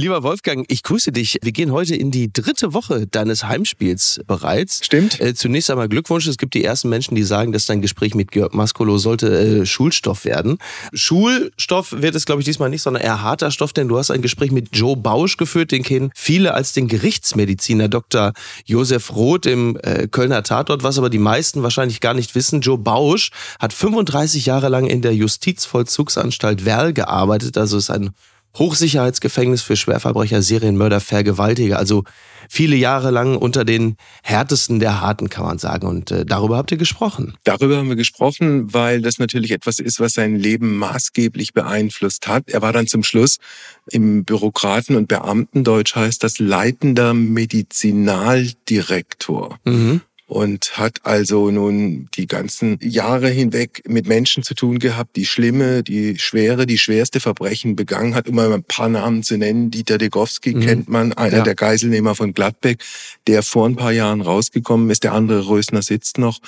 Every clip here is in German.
Lieber Wolfgang, ich grüße dich. Wir gehen heute in die dritte Woche deines Heimspiels bereits. Stimmt. Äh, zunächst einmal Glückwunsch. Es gibt die ersten Menschen, die sagen, dass dein Gespräch mit Georg Maskolo sollte äh, Schulstoff werden. Schulstoff wird es, glaube ich, diesmal nicht, sondern eher harter Stoff, denn du hast ein Gespräch mit Joe Bausch geführt. Den kennen viele als den Gerichtsmediziner Dr. Josef Roth im äh, Kölner Tatort, was aber die meisten wahrscheinlich gar nicht wissen. Joe Bausch hat 35 Jahre lang in der Justizvollzugsanstalt Werl gearbeitet, also ist ein Hochsicherheitsgefängnis für Schwerverbrecher, Serienmörder, Vergewaltiger. Also viele Jahre lang unter den härtesten der Harten, kann man sagen. Und äh, darüber habt ihr gesprochen. Darüber haben wir gesprochen, weil das natürlich etwas ist, was sein Leben maßgeblich beeinflusst hat. Er war dann zum Schluss im Bürokraten- und Beamtendeutsch heißt das leitender Medizinaldirektor. Mhm und hat also nun die ganzen Jahre hinweg mit Menschen zu tun gehabt, die schlimme, die schwere, die schwerste Verbrechen begangen hat. Um mal ein paar Namen zu nennen, Dieter Degowski mhm. kennt man, einer ja. der Geiselnehmer von Gladbeck, der vor ein paar Jahren rausgekommen ist. Der andere Rösner sitzt noch.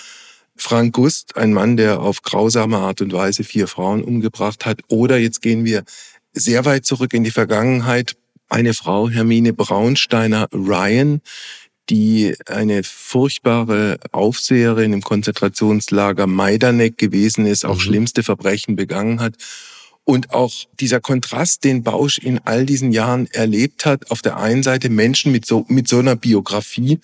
Frank Gust, ein Mann, der auf grausame Art und Weise vier Frauen umgebracht hat. Oder jetzt gehen wir sehr weit zurück in die Vergangenheit. Eine Frau, Hermine Braunsteiner Ryan, die eine furchtbare Aufseherin im Konzentrationslager Majdanek gewesen ist, auch mhm. schlimmste Verbrechen begangen hat. Und auch dieser Kontrast, den Bausch in all diesen Jahren erlebt hat, auf der einen Seite Menschen mit so, mit so einer Biografie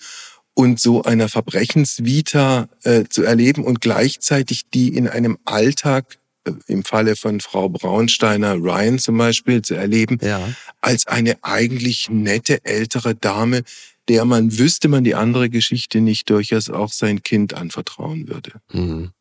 und so einer Verbrechensvita äh, zu erleben und gleichzeitig die in einem Alltag äh, im Falle von Frau Braunsteiner Ryan zum Beispiel zu erleben, ja. als eine eigentlich nette ältere Dame, der man wüsste man die andere Geschichte nicht durchaus auch sein Kind anvertrauen würde. Mhm.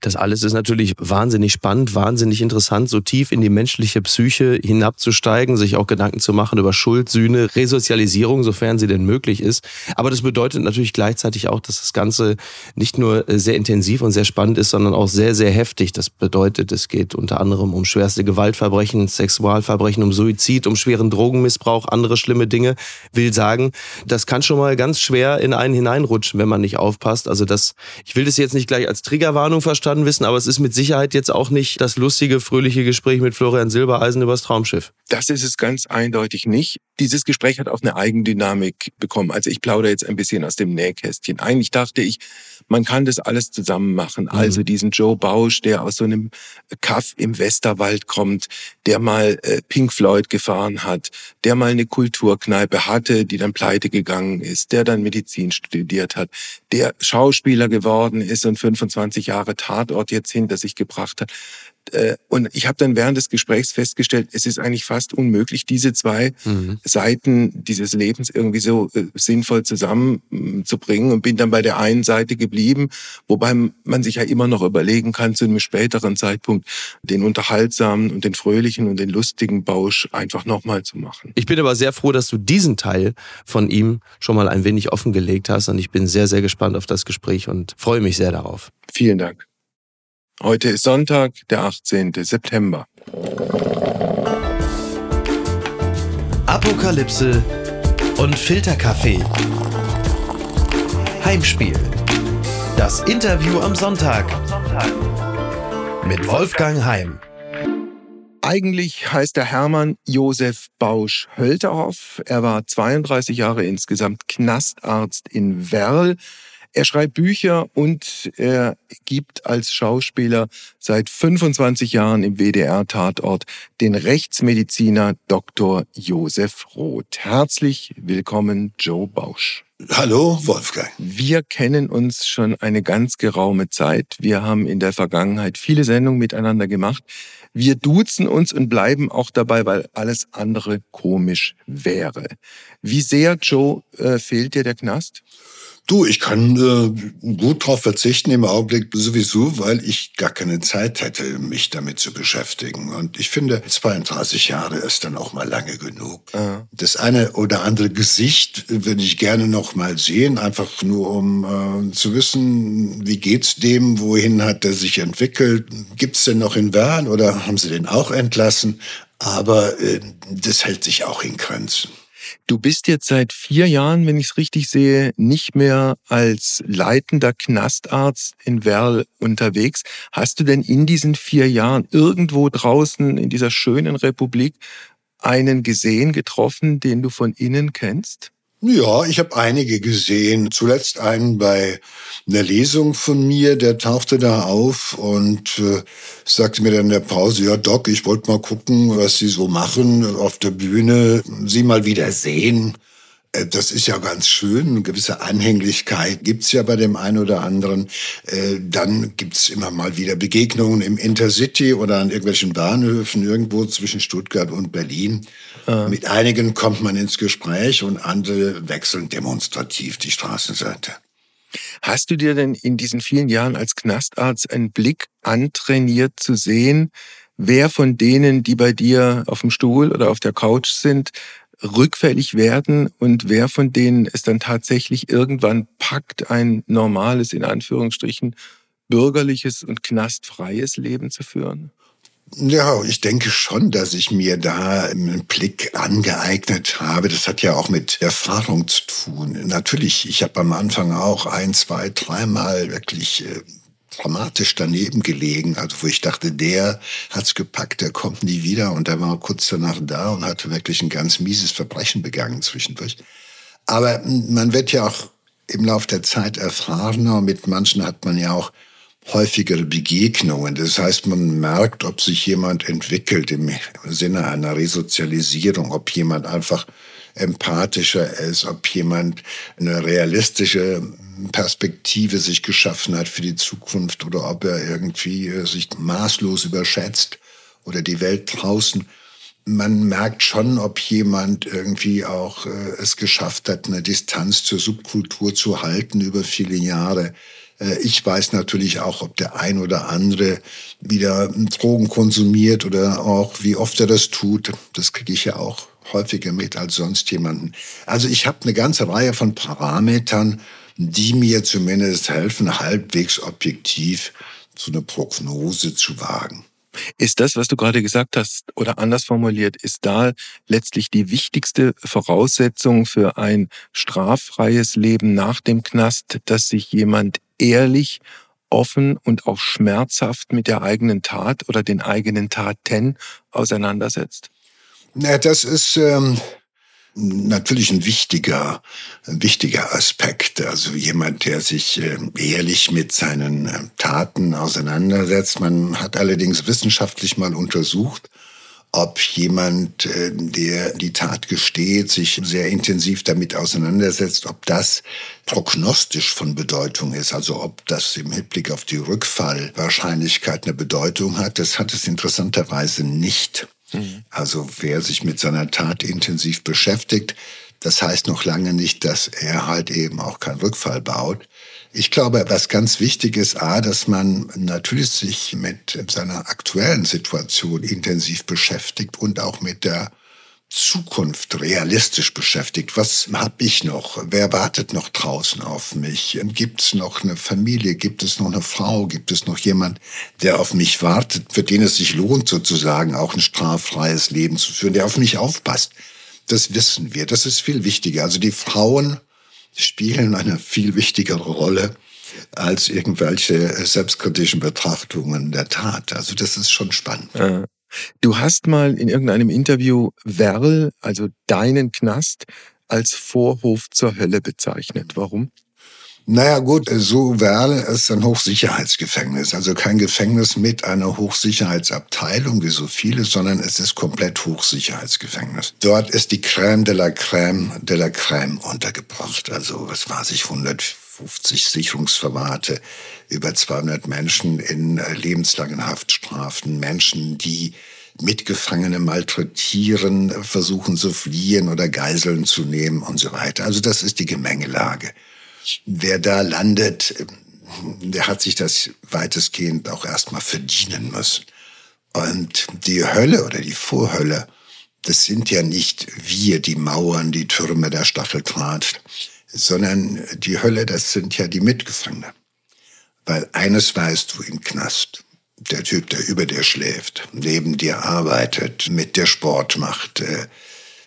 Das alles ist natürlich wahnsinnig spannend, wahnsinnig interessant, so tief in die menschliche Psyche hinabzusteigen, sich auch Gedanken zu machen über Schuld, Sühne, Resozialisierung, sofern sie denn möglich ist. Aber das bedeutet natürlich gleichzeitig auch, dass das Ganze nicht nur äh, sehr intensiv und sehr spannend ist, sondern auch sehr, sehr heftig. Das bedeutet, es geht unter anderem um schwerste Gewaltverbrechen, Sexualverbrechen, um Suizid, um schweren Drogenmissbrauch, andere schlimme Dinge. Will sagen, das kann schon mal ganz schwer in einen hineinrutschen, wenn man nicht aufpasst. Also das, ich will das jetzt nicht gleich als Triggerwarnung Meinung verstanden wissen, aber es ist mit Sicherheit jetzt auch nicht das lustige, fröhliche Gespräch mit Florian Silbereisen übers Traumschiff. Das ist es ganz eindeutig nicht. Dieses Gespräch hat auch eine Eigendynamik bekommen. Also ich plaudere jetzt ein bisschen aus dem Nähkästchen. Eigentlich dachte ich, man kann das alles zusammen machen. Mhm. Also diesen Joe Bausch, der aus so einem Kaff im Westerwald kommt, der mal äh, Pink Floyd gefahren hat, der mal eine Kulturkneipe hatte, die dann pleite gegangen ist, der dann Medizin studiert hat, der Schauspieler geworden ist und 25 Jahre Tatort jetzt hinter sich gebracht hat. Äh, und ich habe dann während des Gesprächs festgestellt, es ist eigentlich fast unmöglich, diese zwei mhm. Seiten dieses Lebens irgendwie so äh, sinnvoll zusammenzubringen und bin dann bei der einen Seite geblieben, wobei man sich ja immer noch überlegen kann, zu einem späteren Zeitpunkt den unterhaltsamen und den fröhlichen und den lustigen Bausch einfach nochmal zu machen. Ich bin aber sehr froh, dass du diesen Teil von ihm schon mal ein wenig offengelegt hast und ich bin sehr, sehr gespannt auf das Gespräch und freue mich sehr darauf. Vielen Dank. Heute ist Sonntag, der 18. September. Apokalypse und Filterkaffee. Heimspiel. Das Interview am Sonntag. Mit Wolfgang Heim. Eigentlich heißt der Hermann Josef Bausch Hölterhoff. Er war 32 Jahre insgesamt Knastarzt in Werl. Er schreibt Bücher und er gibt als Schauspieler seit 25 Jahren im WDR-Tatort den Rechtsmediziner Dr. Josef Roth. Herzlich willkommen, Joe Bausch. Hallo, Wolfgang. Wir kennen uns schon eine ganz geraume Zeit. Wir haben in der Vergangenheit viele Sendungen miteinander gemacht. Wir duzen uns und bleiben auch dabei, weil alles andere komisch wäre. Wie sehr, Joe, äh, fehlt dir der Knast? Du, ich kann äh, gut drauf verzichten im Augenblick sowieso, weil ich gar keine Zeit hätte, mich damit zu beschäftigen. Und ich finde, 32 Jahre ist dann auch mal lange genug. Ja. Das eine oder andere Gesicht würde ich gerne noch mal sehen, einfach nur um äh, zu wissen, wie geht's dem, wohin hat er sich entwickelt, gibt's denn noch in Wern oder haben sie den auch entlassen? Aber äh, das hält sich auch in Grenzen. Du bist jetzt seit vier Jahren, wenn ich es richtig sehe, nicht mehr als leitender Knastarzt in Werl unterwegs. Hast du denn in diesen vier Jahren irgendwo draußen in dieser schönen Republik einen gesehen, getroffen, den du von innen kennst? Ja, ich habe einige gesehen. Zuletzt einen bei einer Lesung von mir, der tauchte da auf und äh, sagte mir dann in der Pause, ja Doc, ich wollte mal gucken, was Sie so machen auf der Bühne, Sie mal wieder sehen. Äh, das ist ja ganz schön. Eine gewisse Anhänglichkeit gibt's ja bei dem einen oder anderen. Äh, dann gibt's immer mal wieder Begegnungen im Intercity oder an irgendwelchen Bahnhöfen irgendwo zwischen Stuttgart und Berlin. Ah. Mit einigen kommt man ins Gespräch und andere wechseln demonstrativ die Straßenseite. Hast du dir denn in diesen vielen Jahren als Knastarzt einen Blick antrainiert zu sehen, wer von denen, die bei dir auf dem Stuhl oder auf der Couch sind, rückfällig werden und wer von denen es dann tatsächlich irgendwann packt, ein normales, in Anführungsstrichen, bürgerliches und knastfreies Leben zu führen? Ja, ich denke schon, dass ich mir da einen Blick angeeignet habe. Das hat ja auch mit Erfahrung zu tun. Natürlich, ich habe am Anfang auch ein, zwei, dreimal wirklich äh, dramatisch daneben gelegen. Also wo ich dachte, der hat's gepackt, der kommt nie wieder. Und der war kurz danach da und hatte wirklich ein ganz mieses Verbrechen begangen zwischendurch. Aber man wird ja auch im Laufe der Zeit erfahrener. Mit manchen hat man ja auch häufigere Begegnungen. Das heißt, man merkt, ob sich jemand entwickelt im Sinne einer Resozialisierung, ob jemand einfach empathischer ist, ob jemand eine realistische Perspektive sich geschaffen hat für die Zukunft oder ob er irgendwie äh, sich maßlos überschätzt oder die Welt draußen. Man merkt schon, ob jemand irgendwie auch äh, es geschafft hat, eine Distanz zur Subkultur zu halten über viele Jahre. Äh, ich weiß natürlich auch, ob der ein oder andere wieder Drogen konsumiert oder auch wie oft er das tut. Das kriege ich ja auch häufiger mit als sonst jemanden. Also ich habe eine ganze Reihe von Parametern, die mir zumindest helfen, halbwegs objektiv so eine Prognose zu wagen. Ist das, was du gerade gesagt hast, oder anders formuliert, ist da letztlich die wichtigste Voraussetzung für ein straffreies Leben nach dem Knast, dass sich jemand ehrlich, offen und auch schmerzhaft mit der eigenen Tat oder den eigenen Taten auseinandersetzt? Na, das ist ähm, natürlich ein wichtiger, ein wichtiger Aspekt. Also jemand, der sich äh, ehrlich mit seinen äh, Taten auseinandersetzt. Man hat allerdings wissenschaftlich mal untersucht, ob jemand, äh, der die Tat gesteht, sich sehr intensiv damit auseinandersetzt, ob das prognostisch von Bedeutung ist, also ob das im Hinblick auf die Rückfallwahrscheinlichkeit eine Bedeutung hat. Das hat es interessanterweise nicht. Mhm. Also wer sich mit seiner Tat intensiv beschäftigt, das heißt noch lange nicht, dass er halt eben auch keinen Rückfall baut. Ich glaube, was ganz wichtig ist, a, dass man natürlich sich mit seiner aktuellen Situation intensiv beschäftigt und auch mit der Zukunft realistisch beschäftigt. Was habe ich noch? Wer wartet noch draußen auf mich? Gibt es noch eine Familie? Gibt es noch eine Frau? Gibt es noch jemand, der auf mich wartet, für den es sich lohnt, sozusagen auch ein straffreies Leben zu führen, der auf mich aufpasst? Das wissen wir. Das ist viel wichtiger. Also die Frauen spielen eine viel wichtigere Rolle als irgendwelche selbstkritischen Betrachtungen der Tat. Also das ist schon spannend. Ja. Du hast mal in irgendeinem Interview Werl, also deinen Knast, als Vorhof zur Hölle bezeichnet. Warum? Naja gut, so Werl ist ein Hochsicherheitsgefängnis. Also kein Gefängnis mit einer Hochsicherheitsabteilung wie so viele, sondern es ist komplett Hochsicherheitsgefängnis. Dort ist die Crème de la Crème de la Crème untergebracht. Also was weiß ich, 150 Sicherungsverwahrte, über 200 Menschen in äh, lebenslangen Haftstrafen, Menschen, die Mitgefangene malträtieren, versuchen zu fliehen oder Geiseln zu nehmen und so weiter. Also das ist die Gemengelage. Wer da landet, der hat sich das weitestgehend auch erstmal verdienen müssen. Und die Hölle oder die Vorhölle, das sind ja nicht wir, die Mauern, die Türme der Stacheldraht, sondern die Hölle, das sind ja die Mitgefangenen. Weil eines weißt du im Knast. Der Typ, der über dir schläft, neben dir arbeitet, mit dir Sport macht, äh,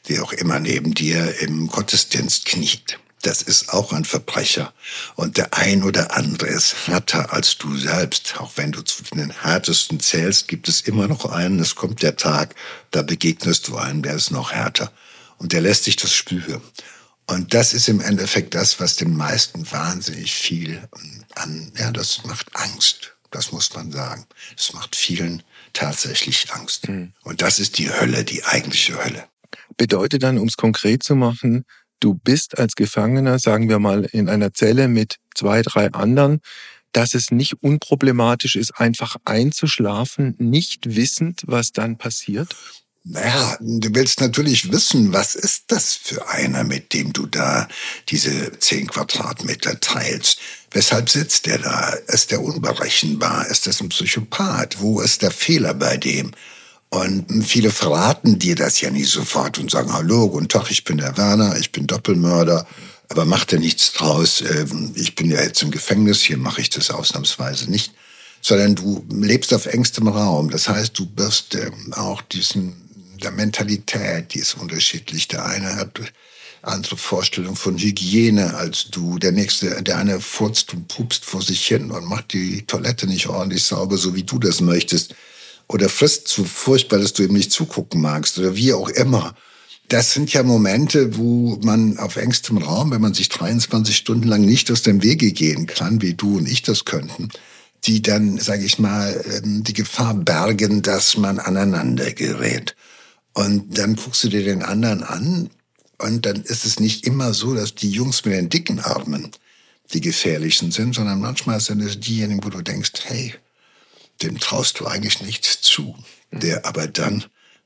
wie auch immer neben dir im Gottesdienst kniet. das ist auch ein Verbrecher. Und der ein oder andere ist härter als du selbst. Auch wenn du zu den härtesten zählst, gibt es immer noch einen. Es kommt der Tag, da begegnest du einem, der ist noch härter. Und der lässt sich das spüren. Und das ist im Endeffekt das, was den meisten wahnsinnig viel an, ja, das macht Angst. Das muss man sagen. Es macht vielen tatsächlich Angst. Mhm. Und das ist die Hölle, die eigentliche Hölle. Bedeutet dann, um es konkret zu machen, du bist als Gefangener, sagen wir mal, in einer Zelle mit zwei, drei anderen, dass es nicht unproblematisch ist, einfach einzuschlafen, nicht wissend, was dann passiert? Naja, du willst natürlich wissen, was ist das für einer, mit dem du da diese zehn Quadratmeter teilst? Weshalb sitzt der da? Ist der unberechenbar? Ist das ein Psychopath? Wo ist der Fehler bei dem? Und viele verraten dir das ja nie sofort und sagen, hallo, guten Tag, ich bin der Werner, ich bin Doppelmörder, aber macht ja nichts draus. Ähm, ich bin ja jetzt im Gefängnis, hier mache ich das ausnahmsweise nicht. Sondern du lebst auf engstem Raum. Das heißt, du wirst ähm, auch diesen, der Mentalität, die ist unterschiedlich. Der eine hat andere Vorstellung von Hygiene als du. Der nächste, der eine furzt und pupst vor sich hin und macht die Toilette nicht ordentlich sauber, so wie du das möchtest oder frisst so furchtbar, dass du ihm nicht zugucken magst oder wie auch immer. Das sind ja Momente, wo man auf engstem Raum, wenn man sich 23 Stunden lang nicht aus dem Wege gehen kann, wie du und ich das könnten, die dann, sage ich mal, ähm, die Gefahr bergen, dass man aneinander gerät. Und dann guckst du dir den anderen an und dann ist es nicht immer so, dass die Jungs mit den dicken Armen die gefährlichen sind, sondern manchmal sind es diejenigen, wo du denkst, hey, dem traust du eigentlich nichts zu, der aber dann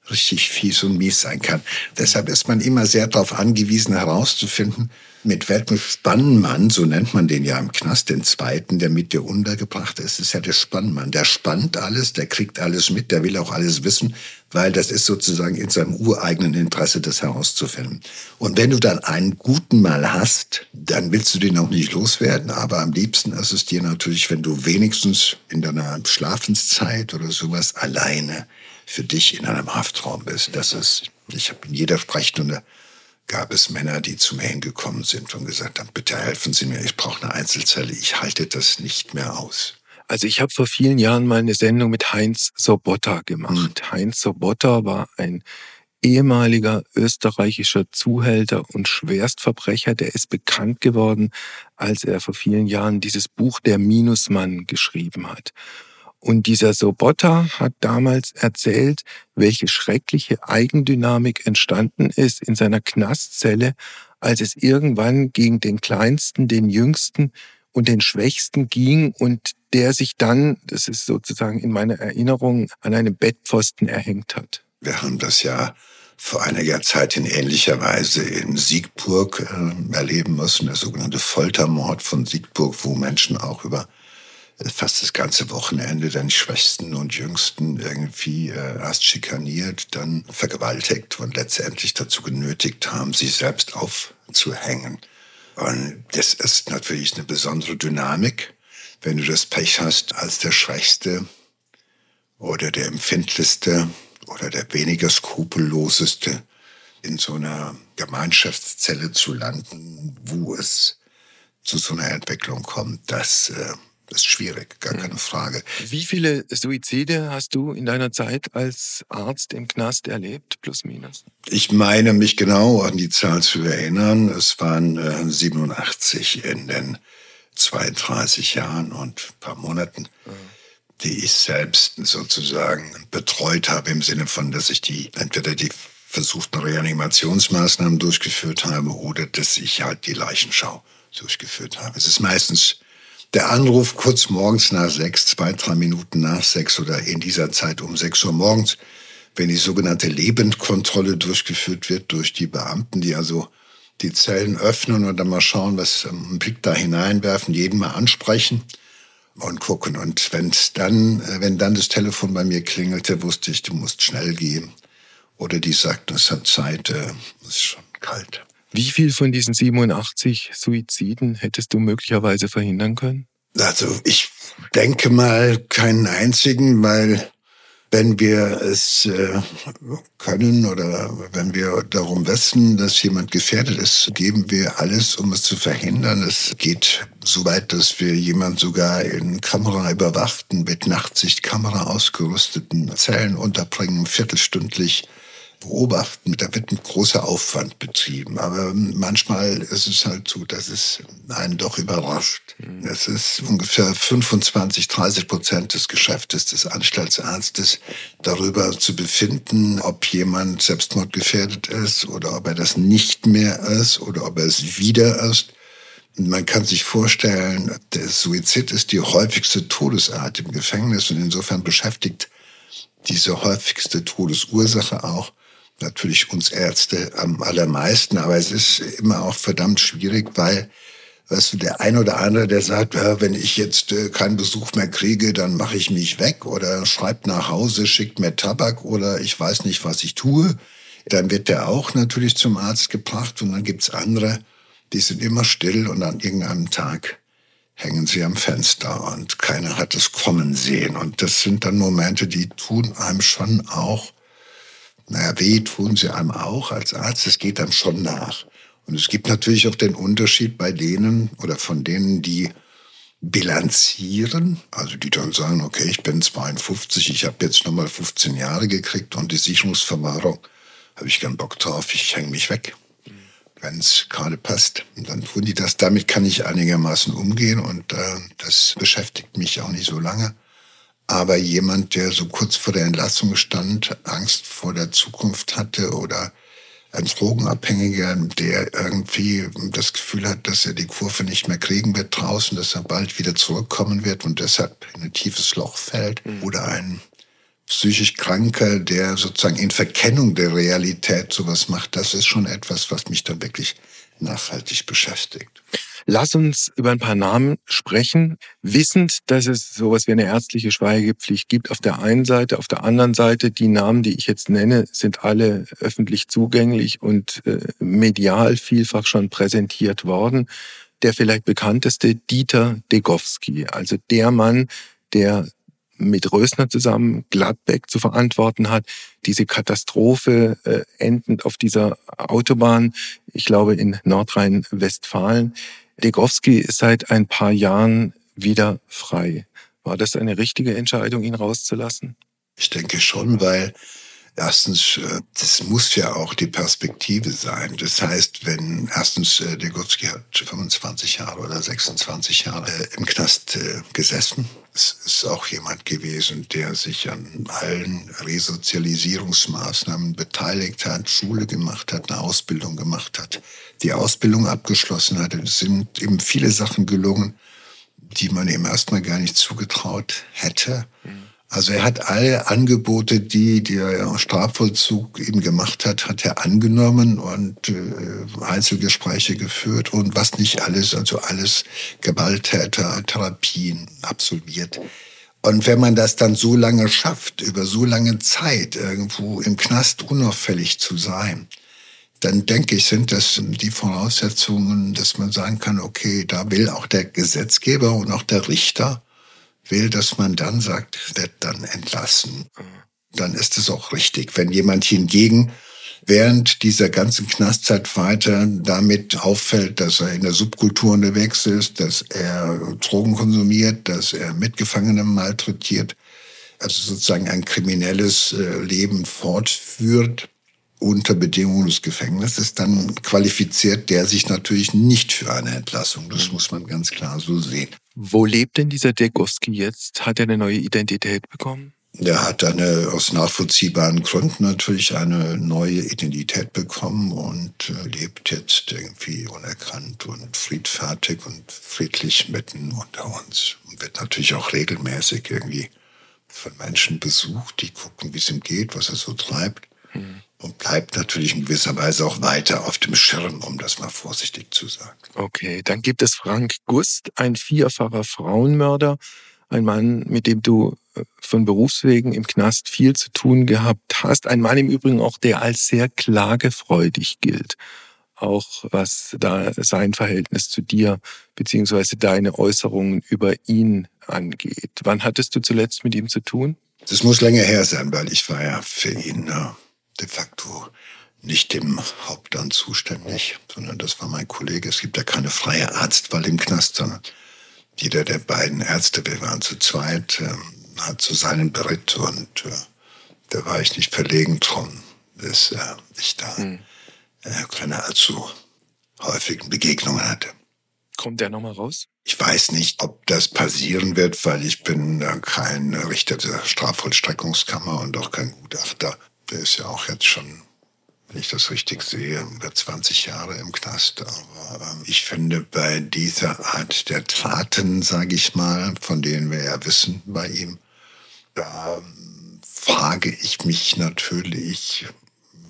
richtig fies und mies sein kann. Deshalb ist man immer sehr darauf angewiesen, herauszufinden, mit welchem Spannmann, so nennt man den ja im Knast, den zweiten, der mit dir untergebracht ist, ist ja der Spannmann. Der spannt alles, der kriegt alles mit, der will auch alles wissen, weil das ist sozusagen in seinem ureigenen Interesse, das herauszufinden. Und wenn du dann einen guten Mal hast, dann willst du den auch nicht loswerden, aber am liebsten ist es dir natürlich, wenn du wenigstens in deiner Schlafenszeit oder sowas alleine für dich in einem Haftraum bist. Das ist, ich habe in jeder Sprechstunde gab es Männer, die zu mir hingekommen sind und gesagt haben, bitte helfen Sie mir, ich brauche eine Einzelzelle, ich halte das nicht mehr aus. Also ich habe vor vielen Jahren mal eine Sendung mit Heinz Sobotta gemacht. Mhm. Heinz Sobotta war ein ehemaliger österreichischer Zuhälter und Schwerstverbrecher, der ist bekannt geworden, als er vor vielen Jahren dieses Buch Der Minusmann geschrieben hat. Und dieser Sobotta hat damals erzählt, welche schreckliche Eigendynamik entstanden ist in seiner Knastzelle, als es irgendwann gegen den Kleinsten, den Jüngsten und den Schwächsten ging und der sich dann, das ist sozusagen in meiner Erinnerung, an einem Bettpfosten erhängt hat. Wir haben das ja vor einiger Zeit in ähnlicher Weise in Siegburg äh, erleben müssen, der sogenannte Foltermord von Siegburg, wo Menschen auch über fast das ganze Wochenende dann Schwächsten und Jüngsten irgendwie äh, erst schikaniert, dann vergewaltigt und letztendlich dazu genötigt haben, sich selbst aufzuhängen. Und das ist natürlich eine besondere Dynamik, wenn du das Pech hast, als der Schwächste oder der Empfindlichste oder der weniger skrupelloseste in so einer Gemeinschaftszelle zu landen, wo es zu so einer Entwicklung kommt, dass äh, das ist schwierig, gar hm. keine Frage. Wie viele Suizide hast du in deiner Zeit als Arzt im Knast erlebt, plus minus? Ich meine mich genau an die Zahl zu erinnern. Es waren äh, 87 in den 32 Jahren und ein paar Monaten, mhm. die ich selbst sozusagen betreut habe, im Sinne von, dass ich die entweder die versuchten Reanimationsmaßnahmen durchgeführt habe oder dass ich halt die Leichenschau durchgeführt habe. Es ist meistens der Anruf kurz morgens nach sechs, zwei, drei Minuten nach sechs oder in dieser Zeit um sechs Uhr morgens, wenn die sogenannte Lebendkontrolle durchgeführt wird durch die Beamten, die also die Zellen öffnen und dann mal schauen, was ähm, einen Blick da hineinwerfen, jeden mal ansprechen und gucken. Und wenn's dann, äh, wenn dann das Telefon bei mir klingelte, wusste ich, du musst schnell gehen. Oder die sagten, es hat Zeit, äh, es ist schon kalt. Wie viel von diesen 87 Suiziden hättest du möglicherweise verhindern können? Also ich denke mal keinen einzigen, weil wenn wir es äh, können oder wenn wir darum wissen, dass jemand gefährdet ist, geben wir alles, um es zu verhindern. Es geht so weit, dass wir jemand sogar in Kamera überwachten, mit Nachtsichtkamera ausgerüsteten Zellen unterbringen, viertelstündlich beobachten. Da wird ein großer Aufwand betrieben. Aber manchmal ist es halt so, dass es einen doch überrascht. Mhm. Es ist ungefähr 25, 30 Prozent des Geschäftes des Anstaltsarztes, darüber zu befinden, ob jemand selbstmordgefährdet ist oder ob er das nicht mehr ist oder ob er es wieder ist. Man kann sich vorstellen, der Suizid ist die häufigste Todesart im Gefängnis und insofern beschäftigt diese häufigste Todesursache auch natürlich uns Ärzte am allermeisten, aber es ist immer auch verdammt schwierig, weil weißt du, der ein oder andere, der sagt, ja, wenn ich jetzt äh, keinen Besuch mehr kriege, dann mache ich mich weg oder schreibt nach Hause, schickt mir Tabak oder ich weiß nicht, was ich tue, dann wird der auch natürlich zum Arzt gebracht und dann gibt's andere, die sind immer still und an irgendeinem Tag hängen sie am Fenster und keiner hat es kommen sehen. Und das sind dann Momente, die tun einem schon auch naja, weh tun sie einem auch als Arzt, es geht dann schon nach. Und es gibt natürlich auch den Unterschied bei denen oder von denen, die bilanzieren, also die dann sagen, okay, ich bin 52, ich habe jetzt nochmal 15 Jahre gekriegt und die Sicherungsverwahrung habe ich keinen Bock drauf, ich hänge mich weg, wenn es gerade passt. Und dann tun die das, damit kann ich einigermaßen umgehen und äh, das beschäftigt mich auch nicht so lange. Aber jemand, der so kurz vor der Entlassung stand, Angst vor der Zukunft hatte oder ein Drogenabhängiger, der irgendwie das Gefühl hat, dass er die Kurve nicht mehr kriegen wird draußen, dass er bald wieder zurückkommen wird und deshalb in ein tiefes Loch fällt. Mhm. Oder ein psychisch Kranker, der sozusagen in Verkennung der Realität sowas macht, das ist schon etwas, was mich dann wirklich nachhaltig beschäftigt. Lass uns über ein paar Namen sprechen, wissend, dass es sowas wie eine ärztliche Schweigepflicht gibt auf der einen Seite. Auf der anderen Seite, die Namen, die ich jetzt nenne, sind alle öffentlich zugänglich und äh, medial vielfach schon präsentiert worden. Der vielleicht bekannteste Dieter Degowski, also der Mann, der mit Rösner zusammen Gladbeck zu verantworten hat. Diese Katastrophe äh, endend auf dieser Autobahn, ich glaube in Nordrhein-Westfalen. Degowski ist seit ein paar Jahren wieder frei. War das eine richtige Entscheidung, ihn rauszulassen? Ich denke schon, weil erstens, äh, das muss ja auch die Perspektive sein. Das heißt, wenn erstens äh, Degowski hat 25 Jahre oder 26 Jahre im Knast äh, gesessen. Es ist auch jemand gewesen, der sich an allen Resozialisierungsmaßnahmen beteiligt hat, Schule gemacht hat, eine Ausbildung gemacht hat, die Ausbildung abgeschlossen hat. Es sind eben viele Sachen gelungen, die man ihm erstmal gar nicht zugetraut hätte. Mhm. Also er hat alle Angebote, die der Strafvollzug ihm gemacht hat, hat er angenommen und äh, Einzelgespräche geführt und was nicht alles, also alles Gewalttäter, Therapien absolviert. Und wenn man das dann so lange schafft, über so lange Zeit irgendwo im Knast unauffällig zu sein, dann denke ich, sind das die Voraussetzungen, dass man sagen kann, okay, da will auch der Gesetzgeber und auch der Richter will, dass man dann sagt, wird dann entlassen. Dann ist es auch richtig. Wenn jemand hingegen während dieser ganzen Knastzeit weiter damit auffällt, dass er in der Subkultur unterwegs ist, dass er Drogen konsumiert, dass er Mitgefangene malträtiert, also sozusagen ein kriminelles äh, Leben fortführt unter Bedingungen des Gefängnisses, dann qualifiziert der sich natürlich nicht für eine Entlassung. Das muss man ganz klar so sehen. Wo lebt denn dieser Degowski jetzt? Hat er eine neue Identität bekommen? Er hat eine, aus nachvollziehbaren Gründen natürlich eine neue Identität bekommen und äh, lebt jetzt irgendwie unerkannt und friedfertig und friedlich mitten unter uns. Und wird natürlich auch regelmäßig irgendwie von Menschen besucht, die gucken, wie es ihm geht, was er so treibt. Mhm und bleibt natürlich in gewisser Weise auch weiter auf dem Schirm, um das mal vorsichtig zu sagen. Okay, dann gibt es Frank Gust, ein vierfacher Frauenmörder, ein Mann, mit dem du äh, von Berufswegen im Knast viel zu tun gehabt hast. Ein Mann im Übrigen auch, der als sehr klagefreudig gilt. Auch was da sein Verhältnis zu dir beziehungsweise deine Äußerungen über ihn angeht. Wann hattest du zuletzt mit ihm zu tun? Das muss länger her sein, weil ich war ja für ihn äh, de facto nicht dem Hauptamt zuständig, sondern das war mein Kollege. Es gibt ja keine freie Arztwahl im Knast, sondern jeder der beiden Ärzte, wir waren zu zweit, äh, hat so seinen Beritt und äh, da war ich nicht verlegen drum, dass äh, ich da hm. äh, keine allzu häufigen Begegnungen hatte. Kommt der nochmal raus? Ich weiß nicht, ob das passieren wird, weil ich bin kein Richter der Strafvollstreckungskammer und auch kein Gutachter. Der ist ja auch jetzt schon, wenn ich das richtig sehe, über 20 Jahre im Knast. Aber ähm, ich finde bei dieser Art der Taten, sage ich mal, von denen wir ja wissen bei ihm, da ähm, frage ich mich natürlich,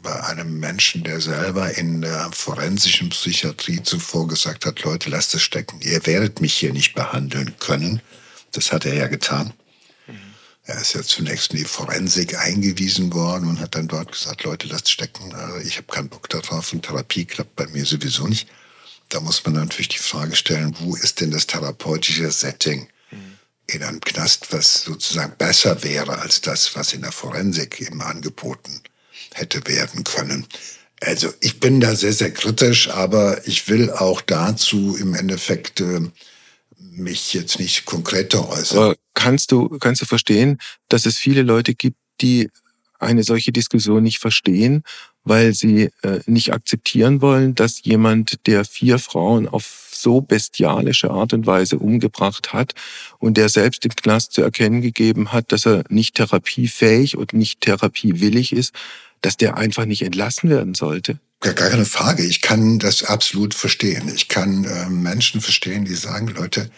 bei einem Menschen, der selber in der forensischen Psychiatrie zuvor gesagt hat, Leute, lasst es stecken, ihr werdet mich hier nicht behandeln können. Das hat er ja getan. Er ist ja zunächst in die Forensik eingewiesen worden und hat dann dort gesagt, Leute, lasst stecken, also ich habe keinen Bock darauf und Therapie klappt bei mir sowieso nicht. Da muss man natürlich die Frage stellen, wo ist denn das therapeutische Setting mhm. in einem Knast, was sozusagen besser wäre als das, was in der Forensik eben angeboten hätte werden können. Also ich bin da sehr, sehr kritisch, aber ich will auch dazu im Endeffekt äh, mich jetzt nicht konkreter äußern. Aber kannst du, kannst du verstehen, dass es viele Leute gibt, die eine solche Diskussion nicht verstehen, weil sie äh, nicht akzeptieren wollen, dass jemand, der vier Frauen auf so bestialische Art und Weise umgebracht hat und der selbst im Knast zu erkennen gegeben hat, dass er nicht therapiefähig und nicht therapiewillig ist, dass der einfach nicht entlassen werden sollte? Gar keine Frage. Ich kann das absolut verstehen. Ich kann äh, Menschen verstehen, die sagen, Leute,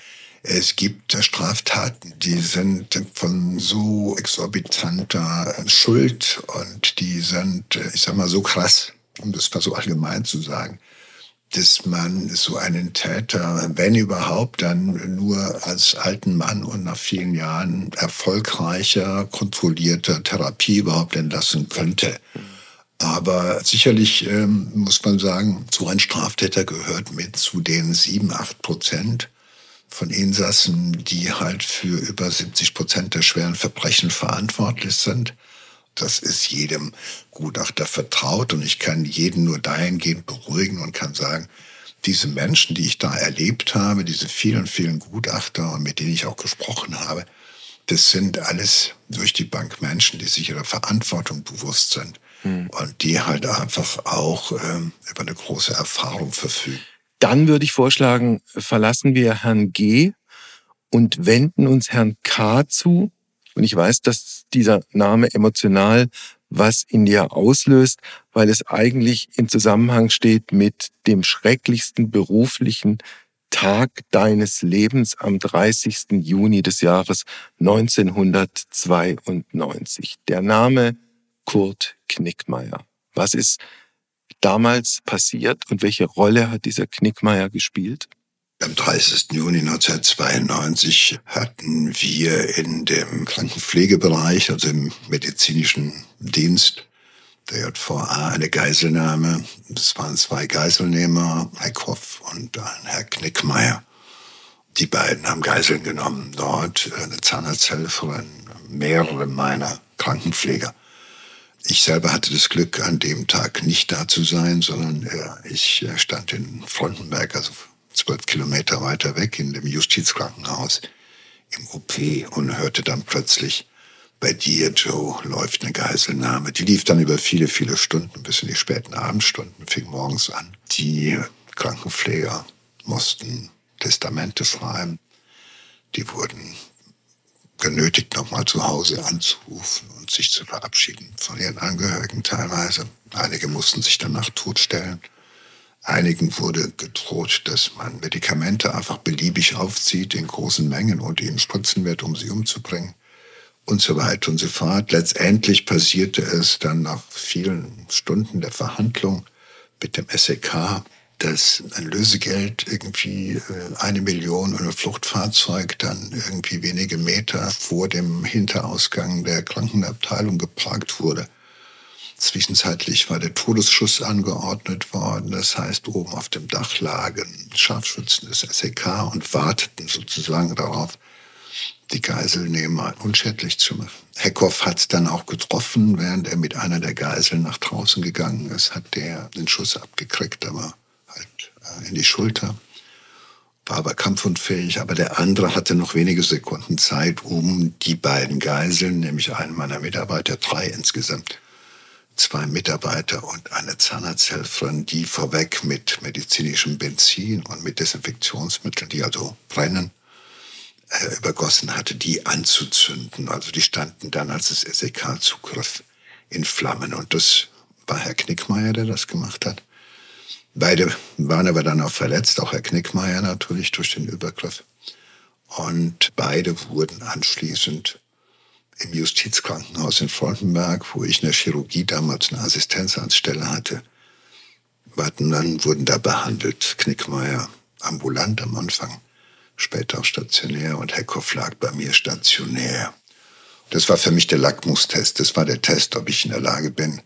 es gibt Straftaten, die sind von so exorbitanter Schuld und die sind, ich sag mal, so krass, um das mal so allgemein zu sagen, dass man so einen Täter, wenn überhaupt, dann nur als alten Mann und nach vielen Jahren erfolgreicher, kontrollierter Therapie überhaupt entlassen könnte. Aber sicherlich ähm, muss man sagen, so ein Straftäter gehört mit zu den sieben, acht Prozent von Insassen, die halt für über 70 Prozent der schweren Verbrechen verantwortlich sind. Das ist jedem Gutachter vertraut und ich kann jeden nur dahingehend beruhigen und kann sagen, diese Menschen, die ich da erlebt habe, diese vielen, vielen Gutachter und mit denen ich auch gesprochen habe, das sind alles durch die Bank Menschen, die sich ihrer Verantwortung bewusst sind hm. und die halt einfach auch ähm, über eine große Erfahrung verfügen. Dann würde ich vorschlagen, verlassen wir Herrn G und wenden uns Herrn K zu. Und ich weiß, dass dieser Name emotional was in dir auslöst, weil es eigentlich in Zusammenhang steht mit dem schrecklichsten beruflichen Tag deines Lebens am 30. Juni des Jahres 1992. Der Name Kurt Knickmeier. Was ist damals passiert und welche Rolle hat dieser Knickmeier gespielt? Am 30. Juni 1992 hatten wir in dem Krankenpflegebereich, also im medizinischen Dienst der JVA, eine Geiselnahme. Es waren zwei Geiselnehmer, Eickhoff und ein Herr Knickmeier. Die beiden haben Geiseln genommen dort, eine Zahnarzthelferin, mehrere meiner Krankenpfleger. Ich selber hatte das Glück, an dem Tag nicht da zu sein, sondern äh, ich äh, stand in Frontenberg, also zwölf Kilometer weiter weg in dem Justizkrankenhaus im OP und hörte dann plötzlich, bei dir, Joe, läuft eine Geiselnahme. Die lief dann über viele, viele Stunden, bis in die späten Abendstunden, fing morgens an. Die Krankenpfleger mussten Testamente schreiben. Die wurden genötigt, nochmal zu Hause anzurufen und sich zu verabschieden von ihren Angehörigen teilweise. Einige mussten sich danach totstellen. Einigen wurde gedroht, dass man Medikamente einfach beliebig aufzieht in großen Mengen und ihnen spritzen wird, um sie umzubringen und so weiter und so fort. Letztendlich passierte es dann nach vielen Stunden der Verhandlung mit dem SEK, dass ein Lösegeld irgendwie äh, eine Million und ein Fluchtfahrzeug dann irgendwie wenige Meter vor dem Hinterausgang der Krankenabteilung geparkt wurde. Zwischenzeitlich war der Todesschuss angeordnet worden. Das heißt, oben auf dem Dach lagen Scharfschützen des SEK und warteten sozusagen darauf, die Geiselnehmer unschädlich zu machen. Heckhoff hat es dann auch getroffen, während er mit einer der Geiseln nach draußen gegangen ist, hat der den Schuss abgekriegt, aber in die Schulter. War aber kampfunfähig, aber der andere hatte noch wenige Sekunden Zeit, um die beiden Geiseln, nämlich einen meiner Mitarbeiter, drei insgesamt, zwei Mitarbeiter und eine Zahnarzthelferin, die vorweg mit medizinischem Benzin und mit Desinfektionsmitteln, die also brennen, äh, übergossen hatte, die anzuzünden. Also die standen dann, als es SEK zugriff, in Flammen. Und das war Herr Knickmeier, der das gemacht hat. Beide waren aber dann auch verletzt, auch Herr Knickmeier natürlich durch den Übergriff. Und beide wurden anschließend im Justizkrankenhaus in Frontenberg, wo ich in der Chirurgie damals eine Assistenzarztstelle hatte, dann wurden da behandelt. Knickmeier ambulant am Anfang später auch stationär und Heckhoff lag bei mir stationär. Das war für mich der Lackmustest. Das war der Test, ob ich in der Lage bin,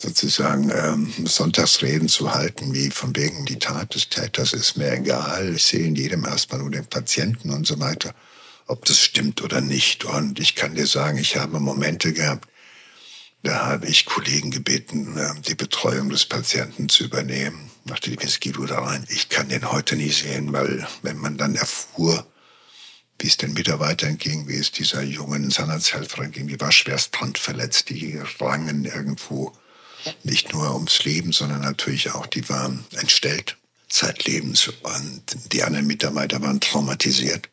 sozusagen ähm, Sonntagsreden zu halten, wie von wegen die Tat des Täters ist mir egal. Ich sehe in jedem erstmal nur den Patienten und so weiter, ob das stimmt oder nicht. Und ich kann dir sagen, ich habe Momente gehabt, da habe ich Kollegen gebeten, ähm, die Betreuung des Patienten zu übernehmen machte die Skido da rein. Ich kann den heute nie sehen, weil wenn man dann erfuhr, wie es den Mitarbeitern ging, wie es dieser jungen Zahnarzthelferin ging, die war schwerst brandverletzt, die rangen irgendwo nicht nur ums Leben, sondern natürlich auch, die waren entstellt zeitlebens und die anderen Mitarbeiter waren traumatisiert.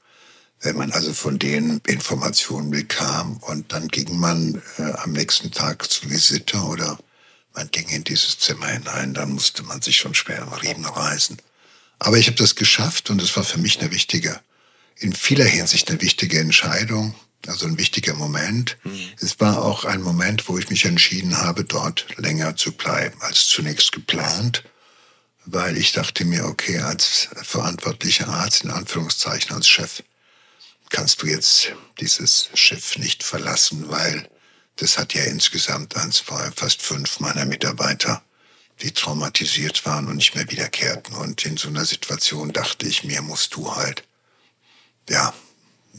Wenn man also von denen Informationen bekam und dann ging man äh, am nächsten Tag zur Visite oder man ging in dieses Zimmer hinein, dann musste man sich schon schwer am Riemen reißen. Aber ich habe das geschafft und es war für mich eine wichtige, in vieler Hinsicht eine wichtige Entscheidung, also ein wichtiger Moment. Mhm. Es war auch ein Moment, wo ich mich entschieden habe, dort länger zu bleiben als zunächst geplant, weil ich dachte mir, okay, als verantwortlicher Arzt, in Anführungszeichen als Chef, kannst du jetzt dieses Schiff nicht verlassen, weil das hat ja insgesamt eins, zwei, fast fünf meiner Mitarbeiter, die traumatisiert waren und nicht mehr wiederkehrten. Und in so einer Situation dachte ich mir, musst du halt, ja,